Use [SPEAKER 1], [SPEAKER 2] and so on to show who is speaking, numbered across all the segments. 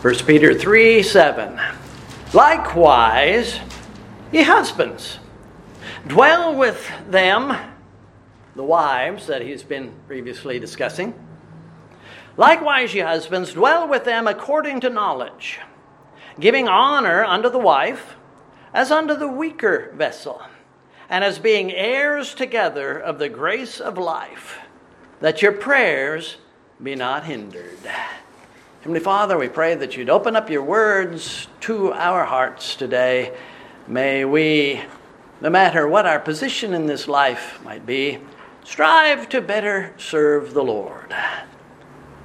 [SPEAKER 1] 1 Peter 3 7. Likewise, ye husbands, dwell with them, the wives that he's been previously discussing. Likewise, ye husbands, dwell with them according to knowledge, giving honor unto the wife as unto the weaker vessel, and as being heirs together of the grace of life, that your prayers be not hindered. Heavenly Father, we pray that you'd open up your words to our hearts today. May we, no matter what our position in this life might be, strive to better serve the Lord,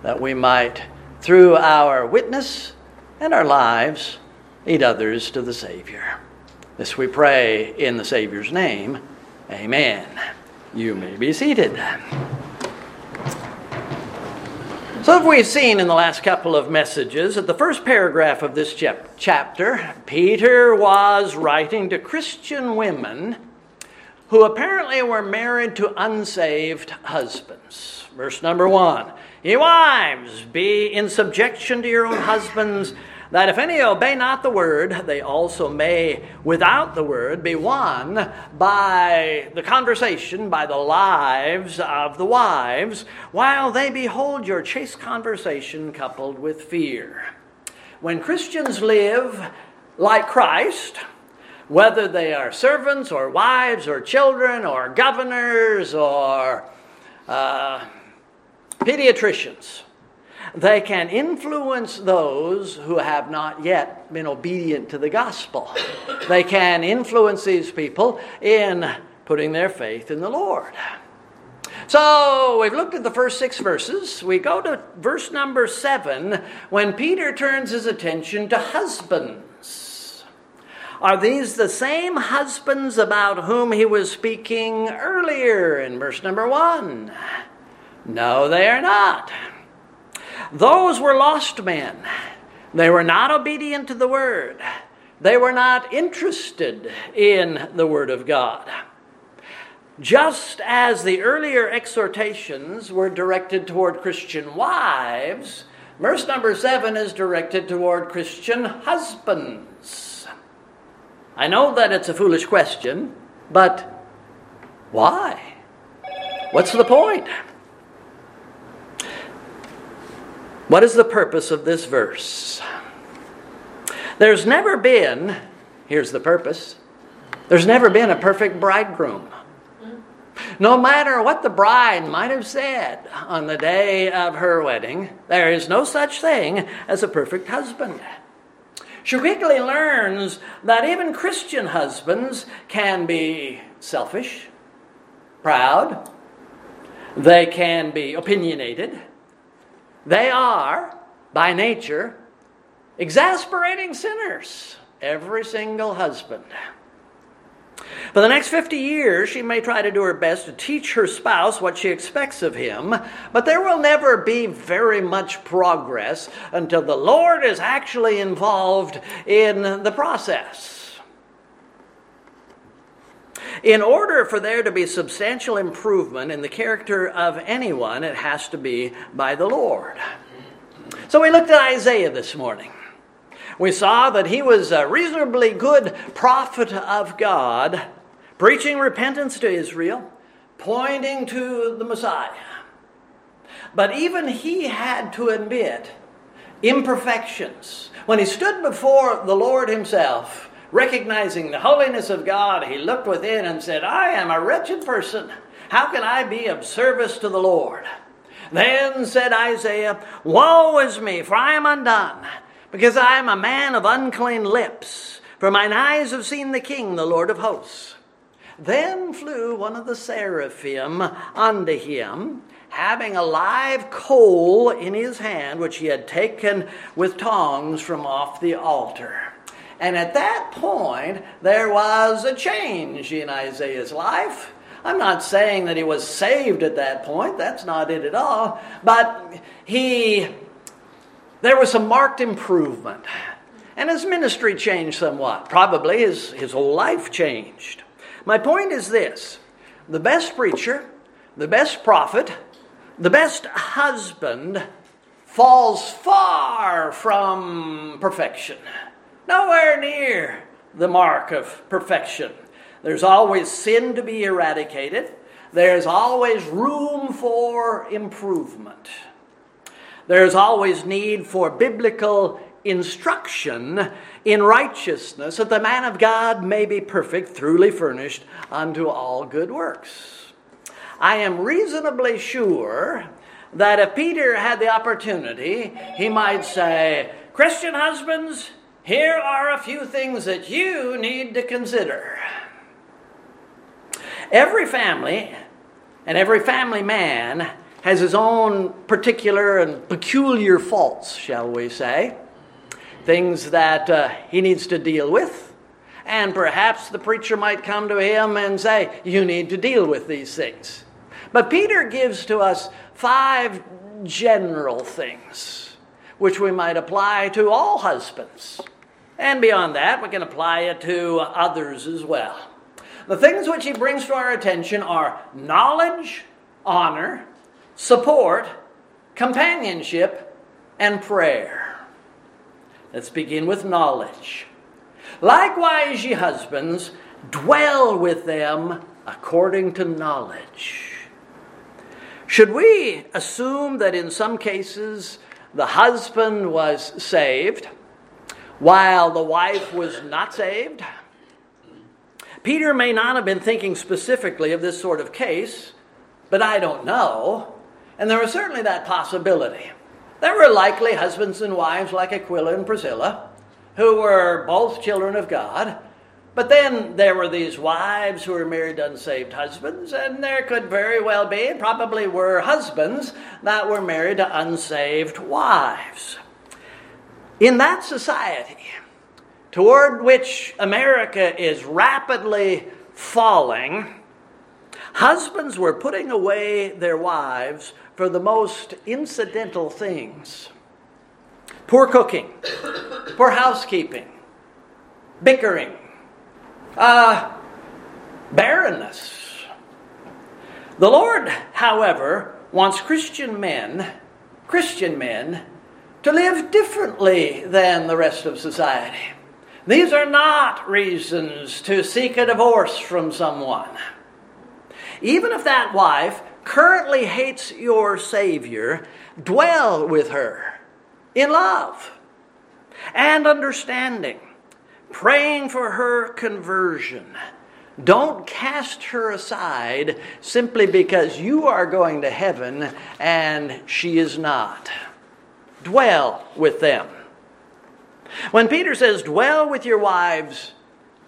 [SPEAKER 1] that we might, through our witness and our lives, lead others to the Savior. This we pray in the Savior's name. Amen. You may be seated. So, if we've seen in the last couple of messages that the first paragraph of this chap- chapter, Peter was writing to Christian women who apparently were married to unsaved husbands. Verse number one Ye wives, be in subjection to your own husbands that if any obey not the word, they also may, without the word, be won by the conversation, by the lives of the wives, while they behold your chaste conversation coupled with fear. When Christians live like Christ, whether they are servants or wives or children or governors or uh, pediatricians, they can influence those who have not yet been obedient to the gospel. They can influence these people in putting their faith in the Lord. So we've looked at the first six verses. We go to verse number seven when Peter turns his attention to husbands. Are these the same husbands about whom he was speaking earlier in verse number one? No, they are not. Those were lost men. They were not obedient to the word. They were not interested in the word of God. Just as the earlier exhortations were directed toward Christian wives, verse number seven is directed toward Christian husbands. I know that it's a foolish question, but why? What's the point? What is the purpose of this verse? There's never been, here's the purpose, there's never been a perfect bridegroom. No matter what the bride might have said on the day of her wedding, there is no such thing as a perfect husband. She quickly learns that even Christian husbands can be selfish, proud, they can be opinionated, they are, by nature, exasperating sinners, every single husband. For the next 50 years, she may try to do her best to teach her spouse what she expects of him, but there will never be very much progress until the Lord is actually involved in the process. In order for there to be substantial improvement in the character of anyone, it has to be by the Lord. So we looked at Isaiah this morning. We saw that he was a reasonably good prophet of God, preaching repentance to Israel, pointing to the Messiah. But even he had to admit imperfections. When he stood before the Lord himself, recognizing the holiness of God, he looked within and said, I am a wretched person. How can I be of service to the Lord? Then said Isaiah, Woe is me, for I am undone, because I am a man of unclean lips, for mine eyes have seen the King, the Lord of hosts. Then flew one of the seraphim unto him, having a live coal in his hand, which he had taken with tongs from off the altar. And at that point, there was a change in Isaiah's life. I'm not saying that he was saved at that point, that's not it at all, but he there was some marked improvement. And his ministry changed somewhat. Probably his, his whole life changed. My point is this the best preacher, the best prophet, the best husband falls far from perfection, nowhere near the mark of perfection. There's always sin to be eradicated, there's always room for improvement. There's always need for biblical instruction in righteousness, that the man of God may be perfect, truly furnished unto all good works. I am reasonably sure that if Peter had the opportunity, he might say, Christian husbands, here are a few things that you need to consider. Every family and every family man has his own particular and peculiar faults, shall we say things that uh, he needs to deal with. And perhaps the preacher might come to him and say, You need to deal with these things. But Peter gives to us five general things which we might apply to all husbands. And beyond that, we can apply it to others as well. The things which he brings to our attention are knowledge, honor, support, companionship, and prayer. Let's begin with knowledge. Likewise, ye husbands, dwell with them according to knowledge. Should we assume that in some cases the husband was saved while the wife was not saved? Peter may not have been thinking specifically of this sort of case, but I don't know. And there was certainly that possibility. There were likely husbands and wives like Aquila and Priscilla, who were both children of God. But then there were these wives who were married to unsaved husbands, and there could very well be, and probably were husbands that were married to unsaved wives. In that society, toward which America is rapidly falling, husbands were putting away their wives for the most incidental things poor cooking, poor housekeeping, bickering, uh, barrenness. The Lord, however, wants Christian men, Christian men, to live differently than the rest of society. These are not reasons to seek a divorce from someone. Even if that wife currently hates your Savior, dwell with her in love and understanding, praying for her conversion. Don't cast her aside simply because you are going to heaven and she is not. Dwell with them. When Peter says, dwell with your wives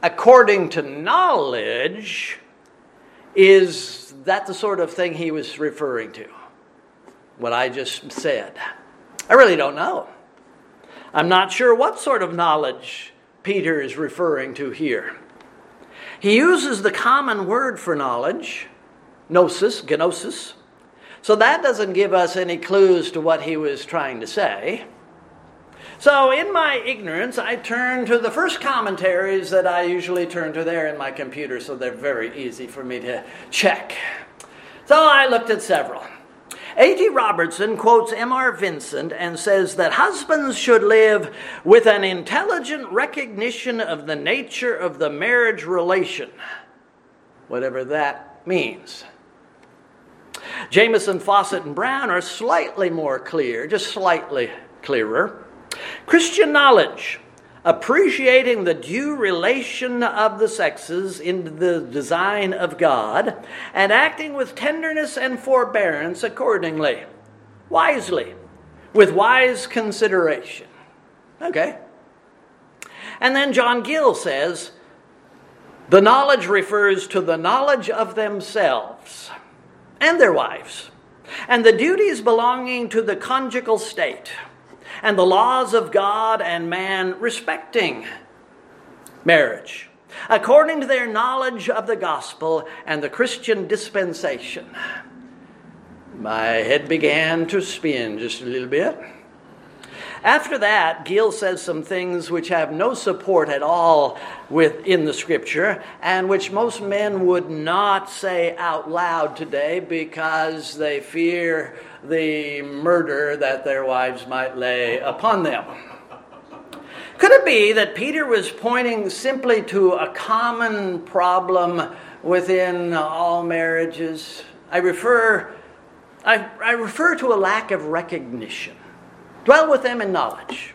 [SPEAKER 1] according to knowledge, is that the sort of thing he was referring to? What I just said? I really don't know. I'm not sure what sort of knowledge Peter is referring to here. He uses the common word for knowledge, gnosis, gnosis. So that doesn't give us any clues to what he was trying to say. So, in my ignorance, I turn to the first commentaries that I usually turn to there in my computer, so they're very easy for me to check. So, I looked at several. A.T. Robertson quotes M.R. Vincent and says that husbands should live with an intelligent recognition of the nature of the marriage relation, whatever that means. Jamieson, Fawcett, and Brown are slightly more clear, just slightly clearer. Christian knowledge, appreciating the due relation of the sexes in the design of God, and acting with tenderness and forbearance accordingly, wisely, with wise consideration. Okay. And then John Gill says, the knowledge refers to the knowledge of themselves and their wives, and the duties belonging to the conjugal state and the laws of God and man respecting marriage, according to their knowledge of the gospel and the Christian dispensation. My head began to spin just a little bit. After that, Gill says some things which have no support at all within the scripture and which most men would not say out loud today because they fear the murder that their wives might lay upon them. Could it be that Peter was pointing simply to a common problem within all marriages? I refer, I, I refer to a lack of recognition. Dwell with them in knowledge,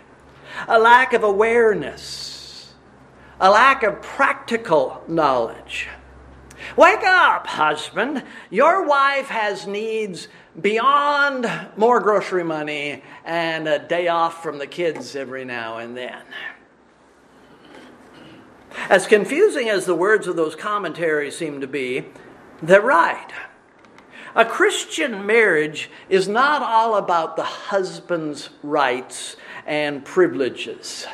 [SPEAKER 1] a lack of awareness, a lack of practical knowledge. Wake up, husband. Your wife has needs beyond more grocery money and a day off from the kids every now and then. As confusing as the words of those commentaries seem to be, they're right. A Christian marriage is not all about the husband's rights and privileges.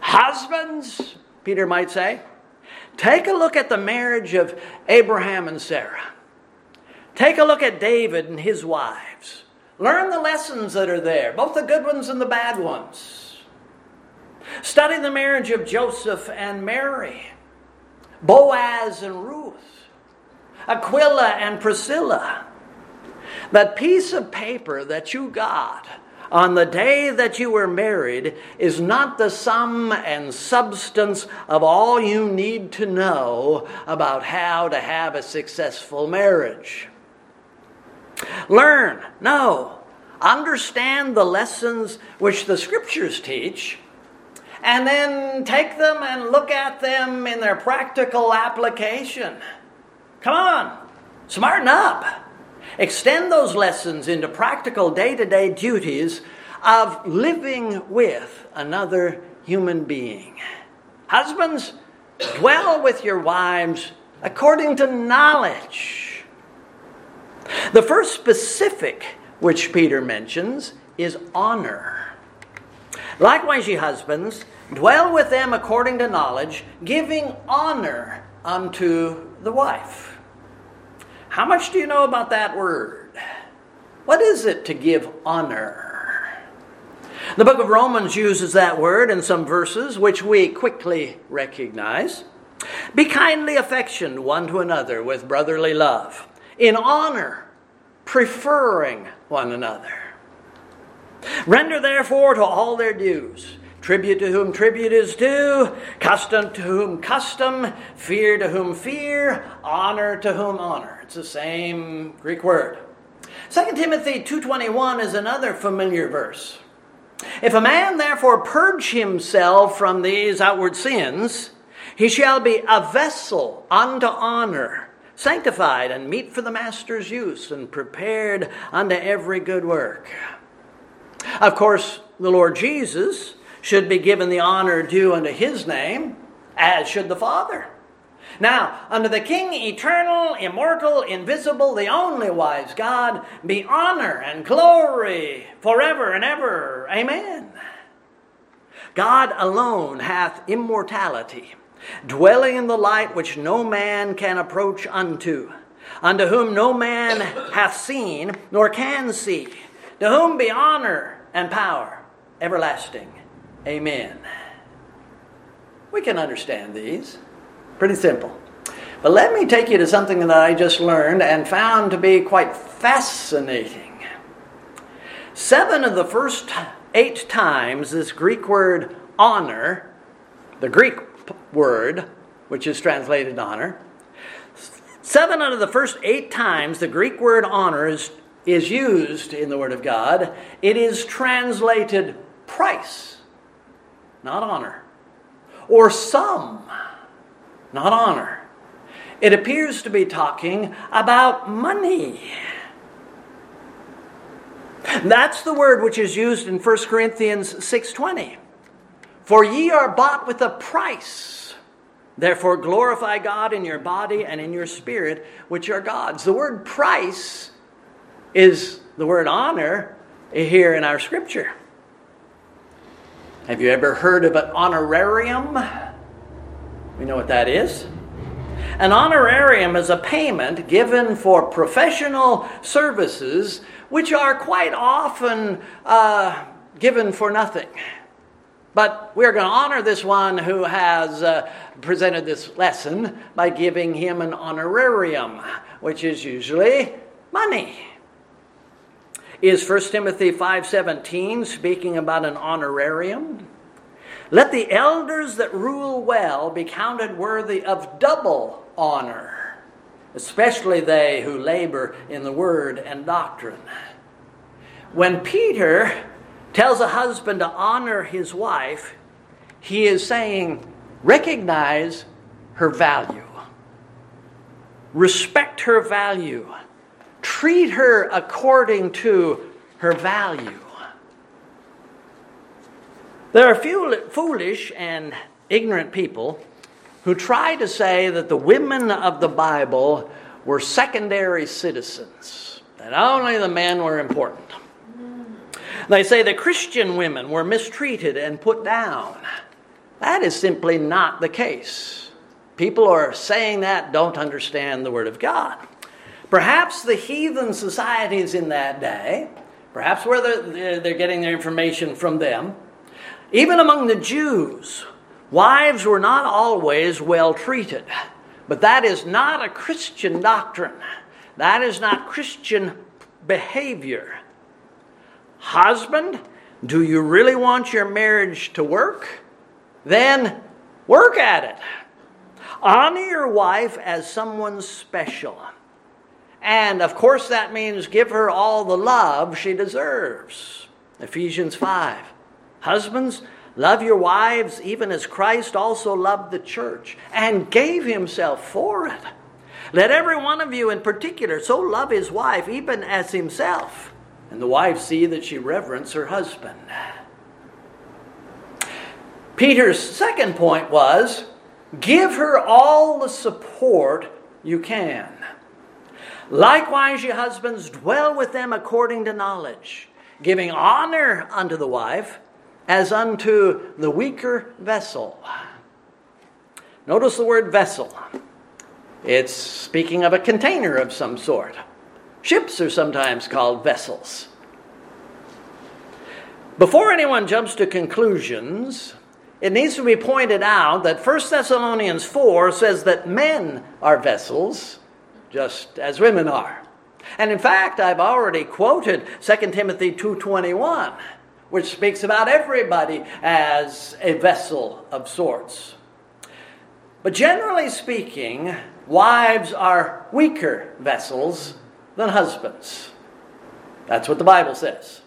[SPEAKER 1] Husbands, Peter might say, take a look at the marriage of Abraham and Sarah. Take a look at David and his wives. Learn the lessons that are there, both the good ones and the bad ones. Study the marriage of Joseph and Mary, Boaz and Ruth, Aquila and Priscilla. That piece of paper that you got on the day that you were married is not the sum and substance of all you need to know about how to have a successful marriage. Learn, no, understand the lessons which the scriptures teach, and then take them and look at them in their practical application. Come on, smarten up. Extend those lessons into practical day to day duties of living with another human being. Husbands, dwell with your wives according to knowledge the first specific which Peter mentions is honor. Likewise, ye husbands, dwell with them according to knowledge, giving honor unto the wife. How much do you know about that word? What is it to give honor? The book of Romans uses that word in some verses, which we quickly recognize. Be kindly affectioned one to another with brotherly love in honor, preferring one another. Render therefore to all their dues tribute to whom tribute is due, custom to whom custom, fear to whom fear, honor to whom honor. It's the same Greek word. 2 Timothy 2:21 is another familiar verse. If a man therefore purge himself from these outward sins, he shall be a vessel unto honor, sanctified and meet for the master's use and prepared unto every good work. Of course, the Lord Jesus should be given the honor due unto his name, as should the Father. Now, unto the King, eternal, immortal, invisible, the only wise God, be honor and glory forever and ever. Amen. God alone hath immortality dwelling in the light which no man can approach unto, unto whom no man hath seen nor can see, to whom be honor and power everlasting. Amen. We can understand these. Pretty simple. But let me take you to something that I just learned and found to be quite fascinating. Seven of the first eight times this Greek word honor, the Greek word, which is translated honor. Seven out of the first eight times the Greek word honor is, is used in the Word of God, it is translated price, not honor, or sum, not honor. It appears to be talking about money. That's the word which is used in 1 Corinthians 6:20. For ye are bought with a price. Therefore, glorify God in your body and in your spirit, which are God's. The word price is the word honor here in our scripture. Have you ever heard of an honorarium? We know what that is. An honorarium is a payment given for professional services, which are quite often uh, given for nothing. But we're going to honor this one who has uh, presented this lesson by giving him an honorarium, which is usually money. Is 1 Timothy 5:17 speaking about an honorarium? Let the elders that rule well be counted worthy of double honor, especially they who labor in the word and doctrine. When Peter tells a husband to honor his wife, he is saying, recognize her value, respect her value, treat her according to her value. There are few foolish and ignorant people who try to say that the women of the Bible were secondary citizens, that only the men were important. They say the Christian women were mistreated and put down. That is simply not the case. People who are saying that don't understand the Word of God. Perhaps the heathen societies in that day, perhaps where they're, they're getting their information from them, even among the Jews, wives were not always well treated. But that is not a Christian doctrine. That is not Christian behavior. Husband, do you really want your marriage to work? Then work at it. Honor your wife as someone special. And of course, that means give her all the love she deserves. Ephesians 5. Husbands, love your wives even as Christ also loved the church and gave himself for it. Let every one of you in particular so love his wife even as himself, and the wife see that she reverence her husband. Peter's second point was give her all the support you can. Likewise, ye husbands, dwell with them according to knowledge, giving honor unto the wife as unto the weaker vessel. Notice the word vessel. It's speaking of a container of some sort. Ships are sometimes called vessels. Before anyone jumps to conclusions, it needs to be pointed out that 1 Thessalonians 4 says that men are vessels, just as women are. And in fact, I've already quoted 2 Timothy 2:21 which speaks about everybody as a vessel of sorts. But generally speaking, wives are weaker vessels than husbands. That's what the Bible says.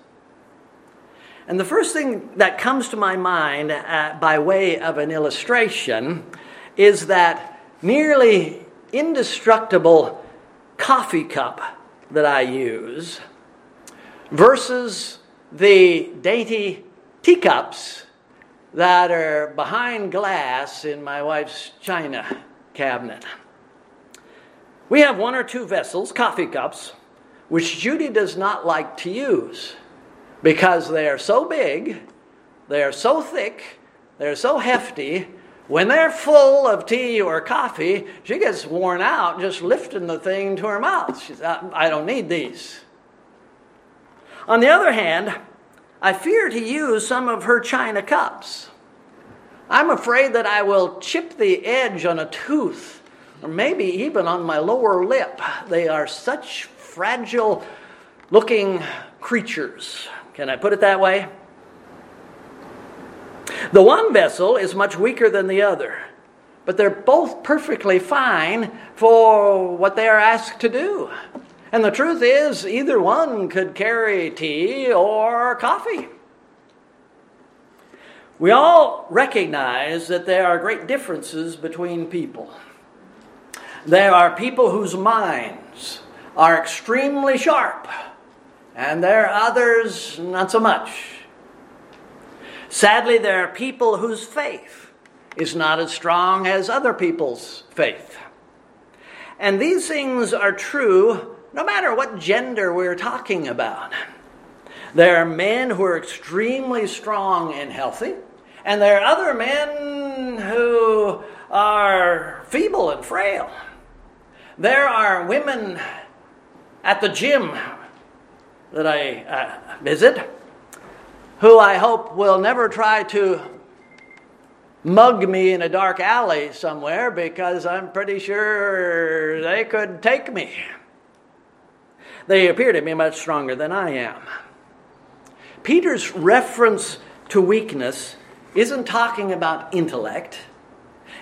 [SPEAKER 1] And the first thing that comes to my mind uh, by way of an illustration is that nearly indestructible coffee cup that I use versus the dainty teacups that are behind glass in my wife's china cabinet. We have one or two vessels, coffee cups, which Judy does not like to use because they are so big, they are so thick, they're so hefty. When they're full of tea or coffee, she gets worn out just lifting the thing to her mouth. She says, I don't need these. On the other hand, I fear to use some of her china cups. I'm afraid that I will chip the edge on a tooth, or maybe even on my lower lip. They are such fragile looking creatures. Can I put it that way? The one vessel is much weaker than the other, but they're both perfectly fine for what they are asked to do. And the truth is, either one could carry tea or coffee. We all recognize that there are great differences between people. There are people whose minds are extremely sharp, and there are others not so much. Sadly, there are people whose faith is not as strong as other people's faith. And these things are true no matter what gender we're talking about. There are men who are extremely strong and healthy, and there are other men who are feeble and frail. There are women at the gym that I uh, visit who I hope will never try to mug me in a dark alley somewhere because I'm pretty sure they could take me. They appear to be much stronger than I am. Peter's reference to weakness isn't talking about intellect,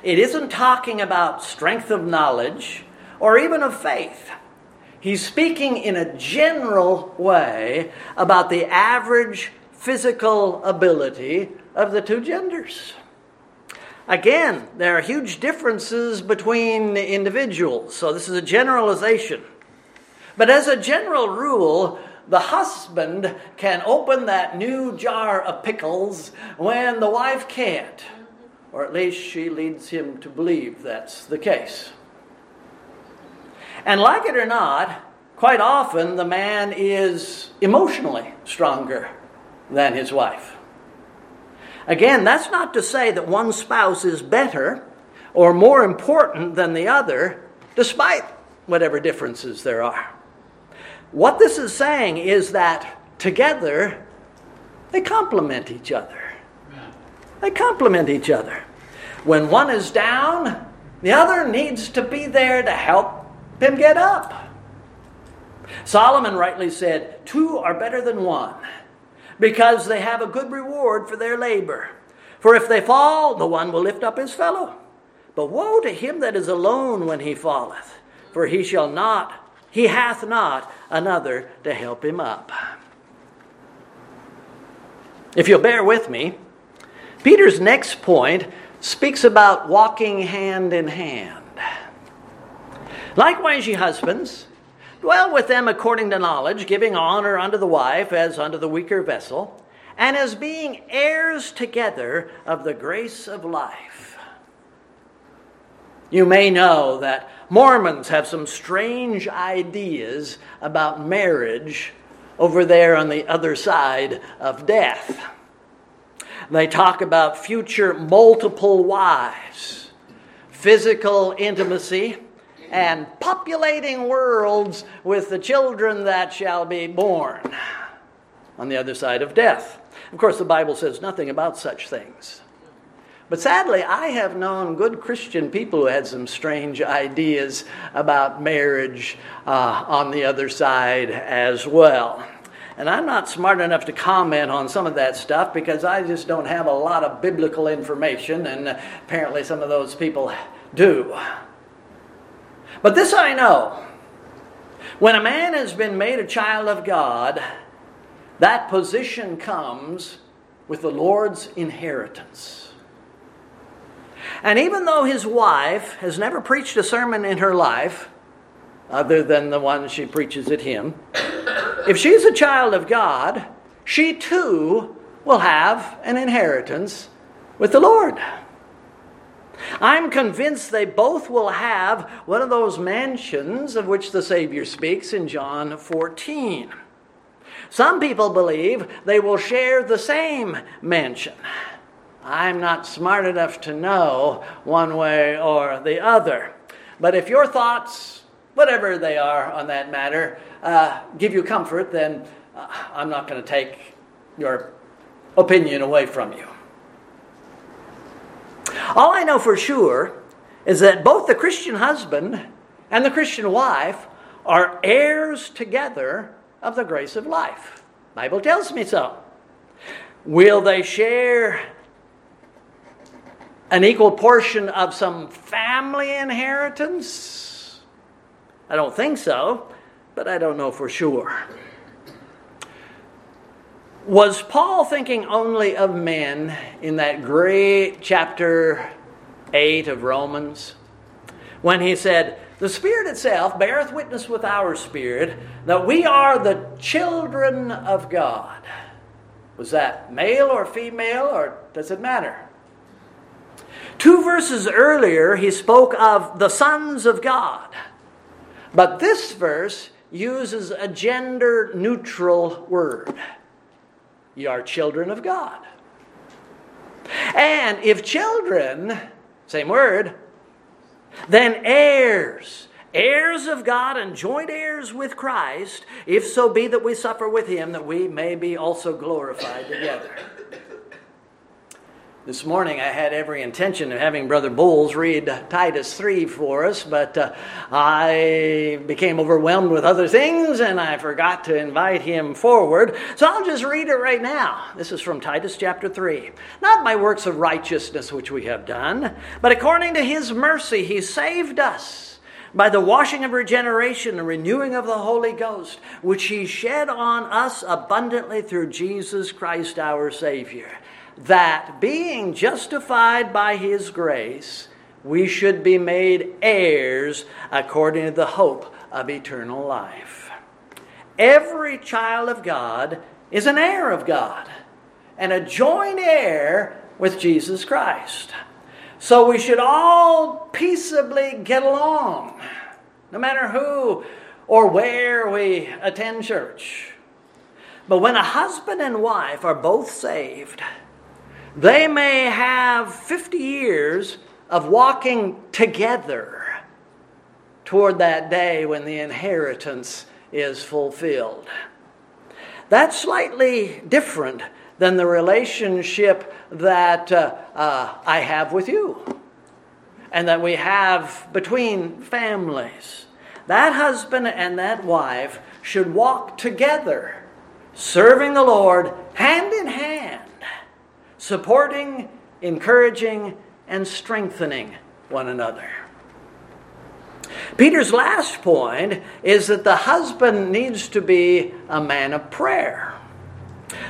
[SPEAKER 1] it isn't talking about strength of knowledge or even of faith. He's speaking in a general way about the average physical ability of the two genders. Again, there are huge differences between individuals, so this is a generalization. But as a general rule, the husband can open that new jar of pickles when the wife can't, or at least she leads him to believe that's the case. And like it or not, quite often the man is emotionally stronger than his wife. Again, that's not to say that one spouse is better or more important than the other, despite whatever differences there are. What this is saying is that together they complement each other. They complement each other. When one is down, the other needs to be there to help him get up. Solomon rightly said, Two are better than one because they have a good reward for their labor. For if they fall, the one will lift up his fellow. But woe to him that is alone when he falleth, for he shall not, he hath not another to help him up. If you'll bear with me, Peter's next point speaks about walking hand in hand. Likewise, ye husbands, Dwell with them according to knowledge, giving honor unto the wife as unto the weaker vessel, and as being heirs together of the grace of life. You may know that Mormons have some strange ideas about marriage over there on the other side of death. They talk about future multiple wives, physical intimacy, and populating worlds with the children that shall be born on the other side of death. Of course, the Bible says nothing about such things. But sadly, I have known good Christian people who had some strange ideas about marriage uh, on the other side as well. And I'm not smart enough to comment on some of that stuff because I just don't have a lot of biblical information, and apparently some of those people do. But this I know when a man has been made a child of God, that position comes with the Lord's inheritance. And even though his wife has never preached a sermon in her life, other than the one she preaches at him, if she's a child of God, she too will have an inheritance with the Lord. I'm convinced they both will have one of those mansions of which the Savior speaks in John 14. Some people believe they will share the same mansion. I'm not smart enough to know one way or the other. But if your thoughts, whatever they are on that matter, uh, give you comfort, then uh, I'm not going to take your opinion away from you. All I know for sure is that both the Christian husband and the Christian wife are heirs together of the grace of life. Bible tells me so. Will they share an equal portion of some family inheritance? I don't think so, but I don't know for sure. Was Paul thinking only of men in that great chapter 8 of Romans when he said, The Spirit itself beareth witness with our spirit that we are the children of God? Was that male or female, or does it matter? Two verses earlier, he spoke of the sons of God. But this verse uses a gender neutral word. You are children of God. And if children, same word, then heirs, heirs of God and joint heirs with Christ, if so be that we suffer with him, that we may be also glorified together. This morning I had every intention of having Brother Bowles read Titus 3 for us, but uh, I became overwhelmed with other things and I forgot to invite him forward. So I'll just read it right now. This is from Titus chapter 3. Not by works of righteousness which we have done, but according to his mercy he saved us by the washing of regeneration and renewing of the Holy Ghost, which he shed on us abundantly through Jesus Christ our Savior that being justified by his grace, we should be made heirs according to the hope of eternal life. Every child of God is an heir of God and a joint heir with Jesus Christ. So we should all peaceably get along, no matter who or where we attend church. But when a husband and wife are both saved, they may have 50 years of walking together toward that day when the inheritance is fulfilled. That's slightly different than the relationship that uh, uh, I have with you and that we have between families. That husband and that wife should walk together, serving the Lord hand in hand supporting, encouraging, and strengthening one another. Peter's last point is that the husband needs to be a man of prayer.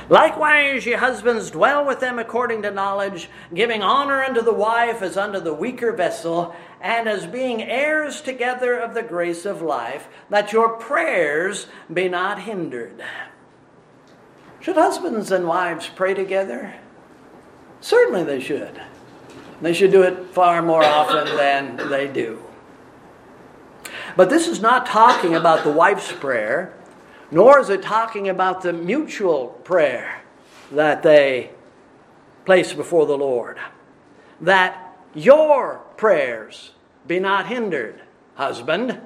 [SPEAKER 1] Likewise, ye husbands, dwell with them according to knowledge, giving honor unto the wife as unto the weaker vessel, and as being heirs together of the grace of life, that your prayers be not hindered. Should husbands and wives pray together? Certainly they should. They should do it far more often than they do. But this is not talking about the wife's prayer, nor is it talking about the mutual prayer that they place before the Lord. That your prayers be not hindered, husband.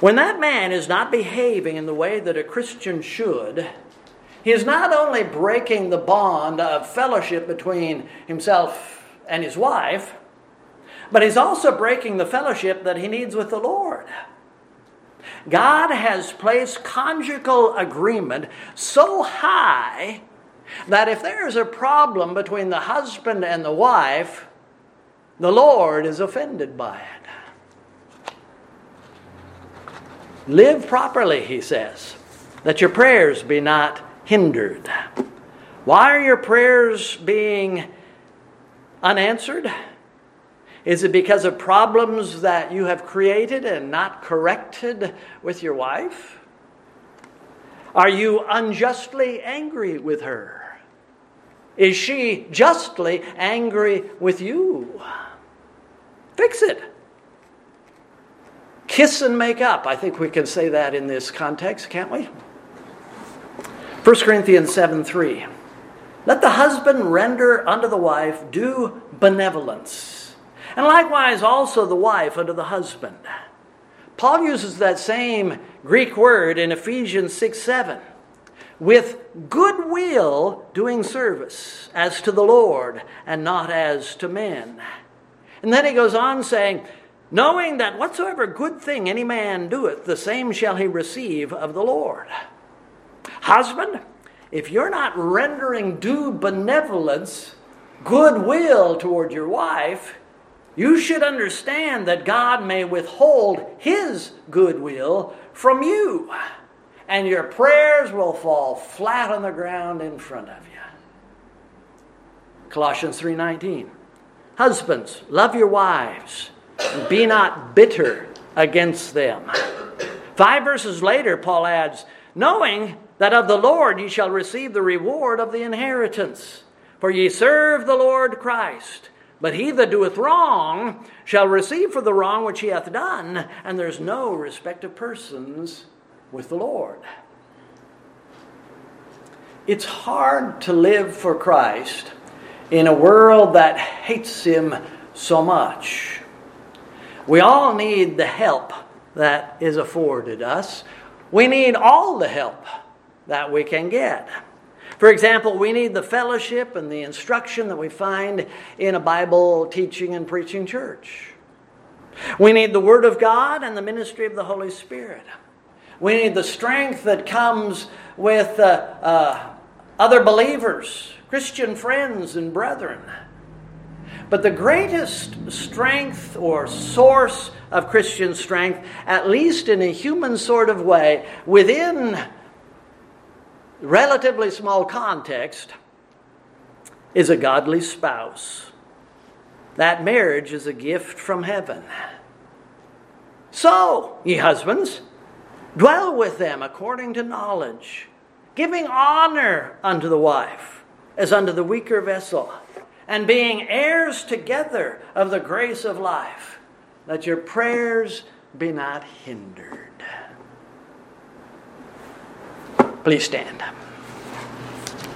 [SPEAKER 1] When that man is not behaving in the way that a Christian should, he is not only breaking the bond of fellowship between himself and his wife, but he's also breaking the fellowship that he needs with the Lord. God has placed conjugal agreement so high that if there is a problem between the husband and the wife, the Lord is offended by it. Live properly, he says, that your prayers be not hindered. Why are your prayers being unanswered? Is it because of problems that you have created and not corrected with your wife? Are you unjustly angry with her? Is she justly angry with you? Fix it. Kiss and make up. I think we can say that in this context, can't we? 1 Corinthians 7 3. Let the husband render unto the wife due benevolence, and likewise also the wife unto the husband. Paul uses that same Greek word in Ephesians 6 7. With goodwill doing service as to the Lord and not as to men. And then he goes on saying, knowing that whatsoever good thing any man doeth, the same shall he receive of the Lord. Husband, if you're not rendering due benevolence, goodwill toward your wife, you should understand that God may withhold His goodwill from you, and your prayers will fall flat on the ground in front of you. Colossians 3:19. Husbands, love your wives, and be not bitter against them. Five verses later, Paul adds, knowing that of the Lord ye shall receive the reward of the inheritance. For ye serve the Lord Christ. But he that doeth wrong shall receive for the wrong which he hath done, and there's no respect of persons with the Lord. It's hard to live for Christ in a world that hates him so much. We all need the help that is afforded us. We need all the help that we can get. For example, we need the fellowship and the instruction that we find in a Bible teaching and preaching church. We need the Word of God and the ministry of the Holy Spirit. We need the strength that comes with uh, uh, other believers, Christian friends and brethren. But the greatest strength or source of Christian strength, at least in a human sort of way, within relatively small context, is a godly spouse. That marriage is a gift from heaven. So, ye husbands, dwell with them according to knowledge, giving honor unto the wife as unto the weaker vessel, and being heirs together of the grace of life, that your prayers be not hindered. Please stand.